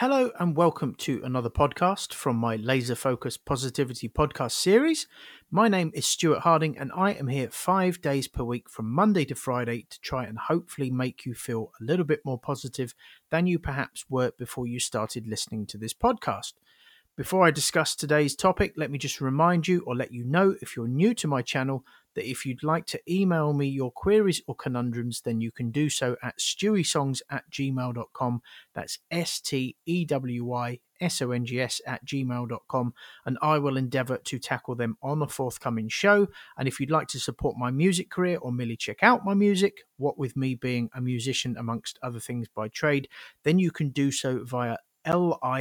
Hello and welcome to another podcast from my Laser Focus Positivity podcast series. My name is Stuart Harding and I am here five days per week from Monday to Friday to try and hopefully make you feel a little bit more positive than you perhaps were before you started listening to this podcast. Before I discuss today's topic, let me just remind you or let you know if you're new to my channel that if you'd like to email me your queries or conundrums, then you can do so at stewysongs at gmail.com. That's S T E W Y S O N G S at gmail.com. And I will endeavor to tackle them on a forthcoming show. And if you'd like to support my music career or merely check out my music, what with me being a musician amongst other things by trade, then you can do so via L-I-N-K-T-R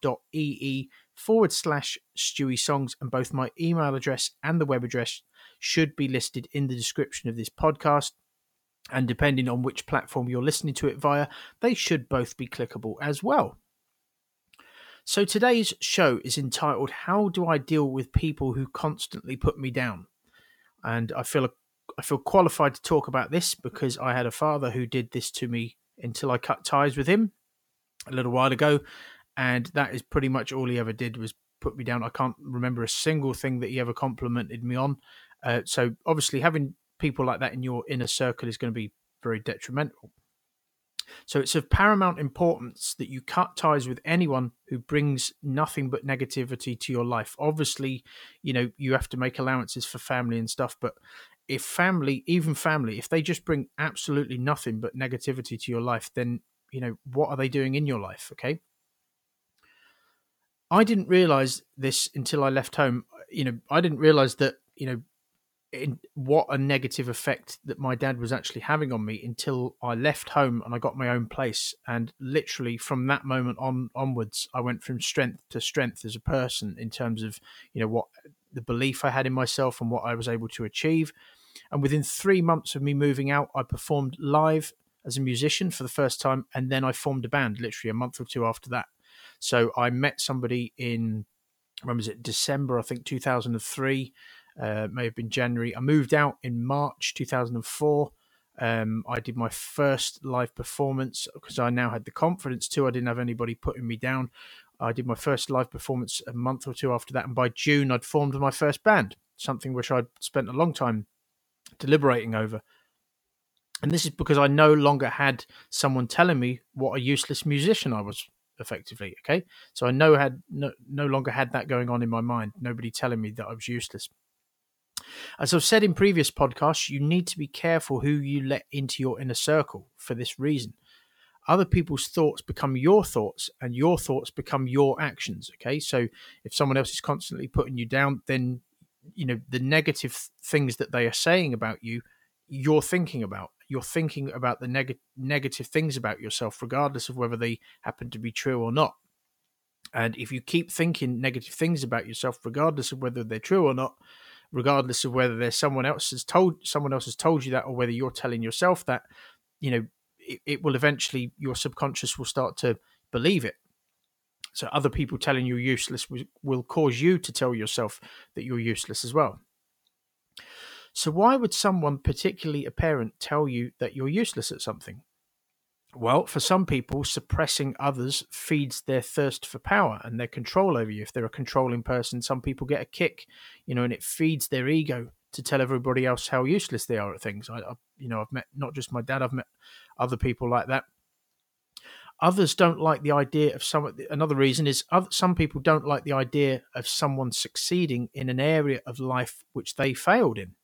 dot E-E forward slash Stewy Songs, and both my email address and the web address should be listed in the description of this podcast. And depending on which platform you're listening to it via, they should both be clickable as well. So today's show is entitled How Do I Deal with People Who Constantly Put Me Down? And I feel I feel qualified to talk about this because I had a father who did this to me until I cut ties with him a little while ago, and that is pretty much all he ever did was put me down. I can't remember a single thing that he ever complimented me on. Uh, so obviously, having people like that in your inner circle is going to be very detrimental. So it's of paramount importance that you cut ties with anyone who brings nothing but negativity to your life. Obviously, you know, you have to make allowances for family and stuff, but if family, even family, if they just bring absolutely nothing but negativity to your life, then, you know, what are they doing in your life? Okay. I didn't realize this until I left home. You know, I didn't realize that, you know, in, what a negative effect that my dad was actually having on me until I left home and I got my own place. And literally from that moment on onwards, I went from strength to strength as a person in terms of, you know, what the belief I had in myself and what I was able to achieve. And within three months of me moving out, I performed live as a musician for the first time. And then I formed a band literally a month or two after that. So I met somebody in when was it? December I think 2003 uh, may have been January. I moved out in March 2004 um, I did my first live performance because I now had the confidence too. I didn't have anybody putting me down. I did my first live performance a month or two after that and by June I'd formed my first band something which I'd spent a long time deliberating over. And this is because I no longer had someone telling me what a useless musician I was effectively. Okay, so I no had no, no longer had that going on in my mind. Nobody telling me that I was useless. As I've said in previous podcasts, you need to be careful who you let into your inner circle for this reason. Other people's thoughts become your thoughts, and your thoughts become your actions. Okay, so if someone else is constantly putting you down, then you know the negative things that they are saying about you, you're thinking about you're thinking about the neg- negative things about yourself, regardless of whether they happen to be true or not. And if you keep thinking negative things about yourself, regardless of whether they're true or not, regardless of whether there's someone else has told someone else has told you that, or whether you're telling yourself that, you know, it, it will eventually your subconscious will start to believe it. So other people telling you useless will, will cause you to tell yourself that you're useless as well. So, why would someone, particularly a parent, tell you that you're useless at something? Well, for some people, suppressing others feeds their thirst for power and their control over you. If they're a controlling person, some people get a kick, you know, and it feeds their ego to tell everybody else how useless they are at things. I, I you know, I've met not just my dad, I've met other people like that. Others don't like the idea of some. Another reason is other, some people don't like the idea of someone succeeding in an area of life which they failed in.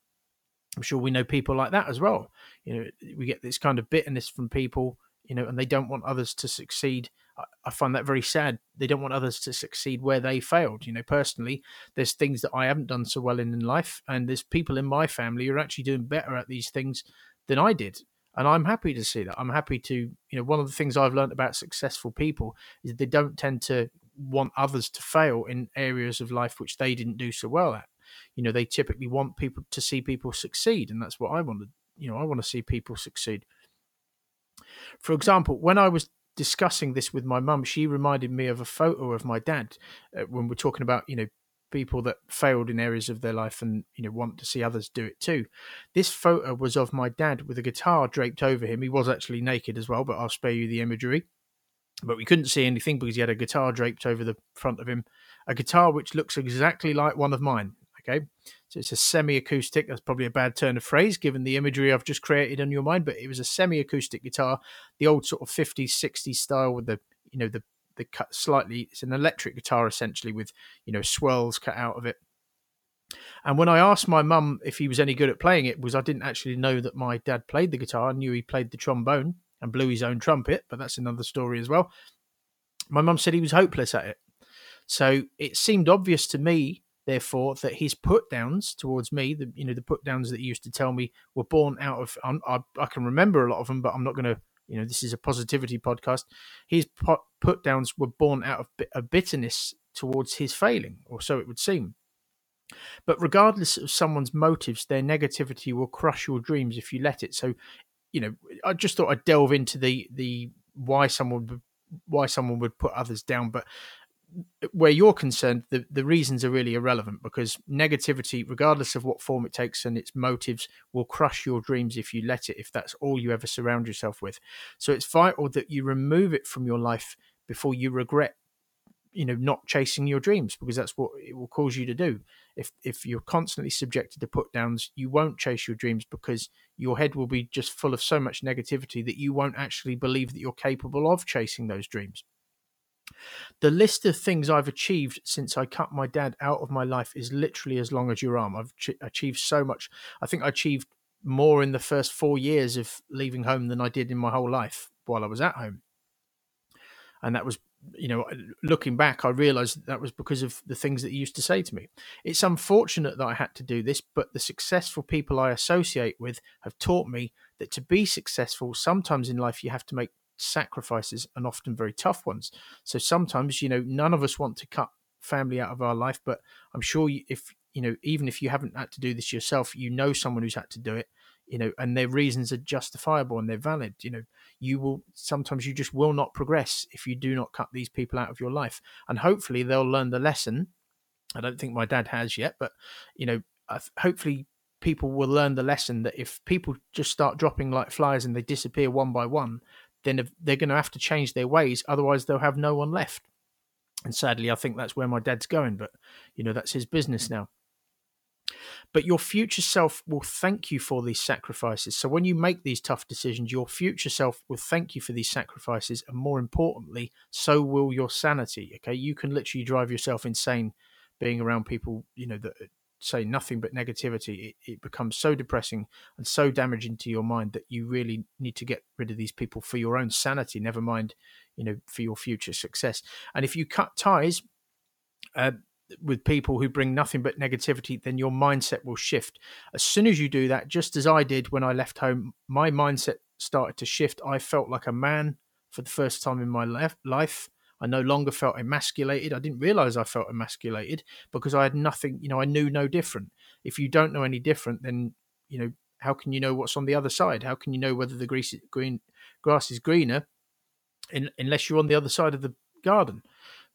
I'm sure we know people like that as well. You know, we get this kind of bitterness from people, you know, and they don't want others to succeed. I, find that very sad. They don't want others to succeed where they failed. You know, personally, there's things that I haven't done so well in in life, and there's people in my family who are actually doing better at these things than I did. And I'm happy to see that. I'm happy to, you know, one of the things I've learned about successful people is they don't tend to want others to fail in areas of life which they didn't do so well at you know they typically want people to see people succeed and that's what i want to you know i want to see people succeed. For example when i was discussing this with my mum she reminded me of a photo of my dad uh, when we're talking about you know people that failed in areas of their life and you know want to see others do it too. This photo was of my dad with a guitar draped over him. He was actually naked as well but i'll spare you the imagery. But we couldn't see anything because he had a guitar draped over the front of him, a guitar which looks exactly like one of mine. Okay, so it's a semi-acoustic. That's probably a bad turn of phrase given the imagery I've just created in your mind, but it was a semi-acoustic guitar, the old sort of 50s, 60s style with the you know the the cut slightly. It's an electric guitar essentially with you know swirls cut out of it. And when I asked my mum if he was any good at playing it, was I didn't actually know that my dad played the guitar. I knew he played the trombone and blew his own trumpet, but that's another story as well. My mum said he was hopeless at it. So it seemed obvious to me, therefore, that his put downs towards me, the you know the put downs that he used to tell me, were born out of. I, I can remember a lot of them, but I'm not going to. You know, this is a positivity podcast. His put downs were born out of a bitterness towards his failing, or so it would seem. But regardless of someone's motives, their negativity will crush your dreams if you let it. So, you know, I just thought I'd delve into the the why someone would why someone would put others down, but where you're concerned, the, the reasons are really irrelevant because negativity, regardless of what form it takes and its motives, will crush your dreams if you let it, if that's all you ever surround yourself with. So it's vital that you remove it from your life before you regret you know not chasing your dreams because that's what it will cause you to do if if you're constantly subjected to put downs you won't chase your dreams because your head will be just full of so much negativity that you won't actually believe that you're capable of chasing those dreams the list of things I've achieved since I cut my dad out of my life is literally as long as your arm. I've ch- achieved so much. I think I achieved more in the first four years of leaving home than I did in my whole life while I was at home. And that was you know, looking back, I realized that, that was because of the things that he used to say to me. It's unfortunate that I had to do this, but the successful people I associate with have taught me that to be successful, sometimes in life you have to make sacrifices and often very tough ones. So sometimes, you know, none of us want to cut family out of our life, but I'm sure if, you know, even if you haven't had to do this yourself, you know someone who's had to do it you know, and their reasons are justifiable and they're valid. You know, you will sometimes you just will not progress if you do not cut these people out of your life, and hopefully they'll learn the lesson. I don't think my dad has yet, but you know, hopefully people will learn the lesson that if people just start dropping like flies and they disappear one by one, then they're going to have to change their ways. Otherwise, they'll have no one left. And sadly, I think that's where my dad's going. But you know, that's his business now. But your future self will thank you for these sacrifices. So when you make these tough decisions, your future self will thank you for these sacrifices. And more importantly, so will your sanity. Okay. You can literally drive yourself insane being around people, you know, that say nothing but negativity. It, it becomes so depressing and so damaging to your mind that you really need to get rid of these people for your own sanity, never mind, you know, for your future success. And if you cut ties, uh, with people who bring nothing but negativity, then your mindset will shift. As soon as you do that, just as I did when I left home, my mindset started to shift. I felt like a man for the first time in my life. I no longer felt emasculated. I didn't realize I felt emasculated because I had nothing, you know, I knew no different. If you don't know any different, then, you know, how can you know what's on the other side? How can you know whether the green, grass is greener in, unless you're on the other side of the garden?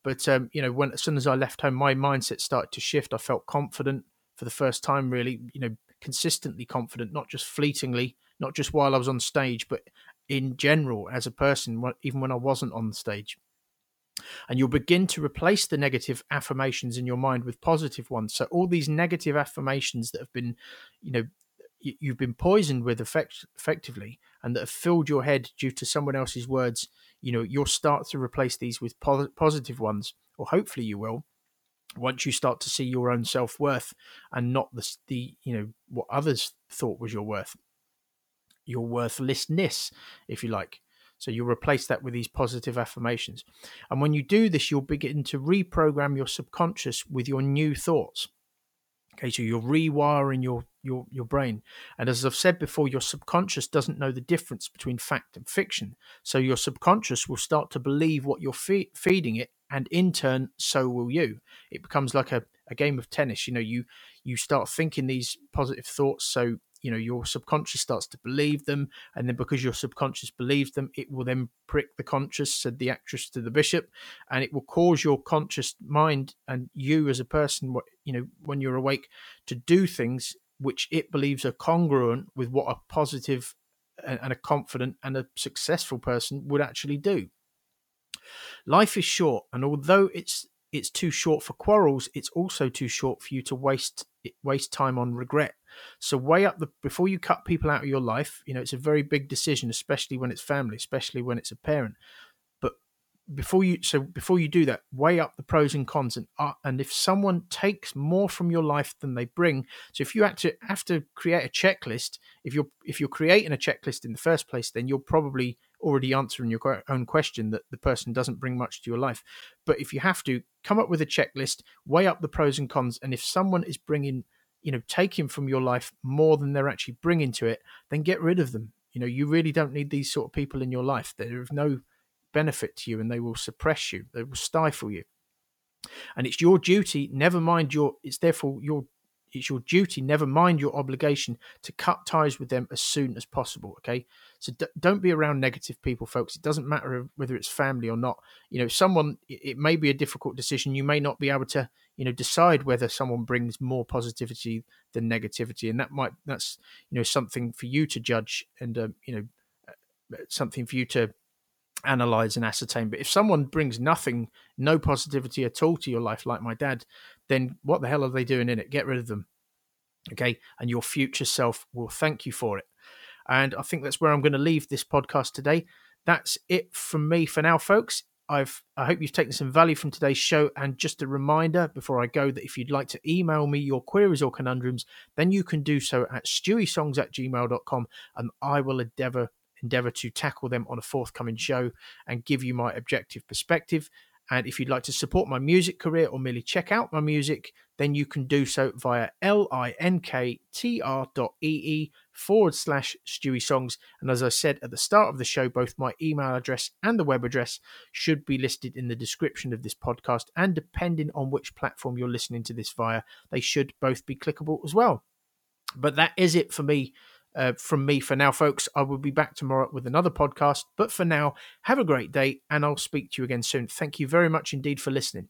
But um, you know, when as soon as I left home, my mindset started to shift. I felt confident for the first time, really. You know, consistently confident, not just fleetingly, not just while I was on stage, but in general as a person, even when I wasn't on the stage. And you'll begin to replace the negative affirmations in your mind with positive ones. So all these negative affirmations that have been, you know, you've been poisoned with effect- effectively and that have filled your head due to someone else's words you know you'll start to replace these with po- positive ones or hopefully you will once you start to see your own self-worth and not the, the you know what others thought was your worth your worthlessness if you like so you'll replace that with these positive affirmations and when you do this you'll begin to reprogram your subconscious with your new thoughts Okay, so you're rewiring your your your brain, and as I've said before, your subconscious doesn't know the difference between fact and fiction. So your subconscious will start to believe what you're fe- feeding it, and in turn, so will you. It becomes like a, a game of tennis. You know, you you start thinking these positive thoughts, so you know your subconscious starts to believe them and then because your subconscious believes them it will then prick the conscious said the actress to the bishop and it will cause your conscious mind and you as a person you know when you're awake to do things which it believes are congruent with what a positive and a confident and a successful person would actually do. Life is short, and although it's it's too short for quarrels, it's also too short for you to waste waste time on regret. So weigh up the before you cut people out of your life. You know it's a very big decision, especially when it's family, especially when it's a parent before you so before you do that weigh up the pros and cons and uh, and if someone takes more from your life than they bring so if you have to have to create a checklist if you're if you're creating a checklist in the first place then you're probably already answering your own question that the person doesn't bring much to your life. But if you have to come up with a checklist weigh up the pros and cons and if someone is bringing you know taking from your life more than they're actually bringing to it then get rid of them. You know you really don't need these sort of people in your life. There is no benefit to you and they will suppress you, they will stifle you. And it's your duty, never mind your, it's therefore your it's your duty, never mind your obligation, to cut ties with them as soon as possible. Okay, so d- don't be around negative people, folks. It doesn't matter whether it's family or not. You know, someone it may be a difficult decision. You may not be able to, you know, decide whether someone brings more positivity than negativity, and that might that's you know something for you to judge, and um, you know, uh, something for you to analyze and ascertain. But if someone brings nothing, no positivity at all to your life, like my dad, then what the hell are they doing in it? Get rid of them. Okay. And your future self will thank you for it. And I think that's where I'm going to leave this podcast today. That's it from me for now, folks. I've I hope you've taken some value from today's show. And just a reminder before I go that if you'd like to email me your queries or conundrums, then you can do so at stewysongs at gmail.com and I will endeavor endeavour to tackle them on a forthcoming show and give you my objective perspective. And if you'd like to support my music career or merely check out my music, then you can do so via linktr.ee forward slash Stewy Songs. And as I said at the start of the show, both my email address and the web address should be listed in the description of this podcast. And depending on which platform you're listening to this via, they should both be clickable as well. But that is it for me uh, from me for now, folks. I will be back tomorrow with another podcast. But for now, have a great day, and I'll speak to you again soon. Thank you very much indeed for listening.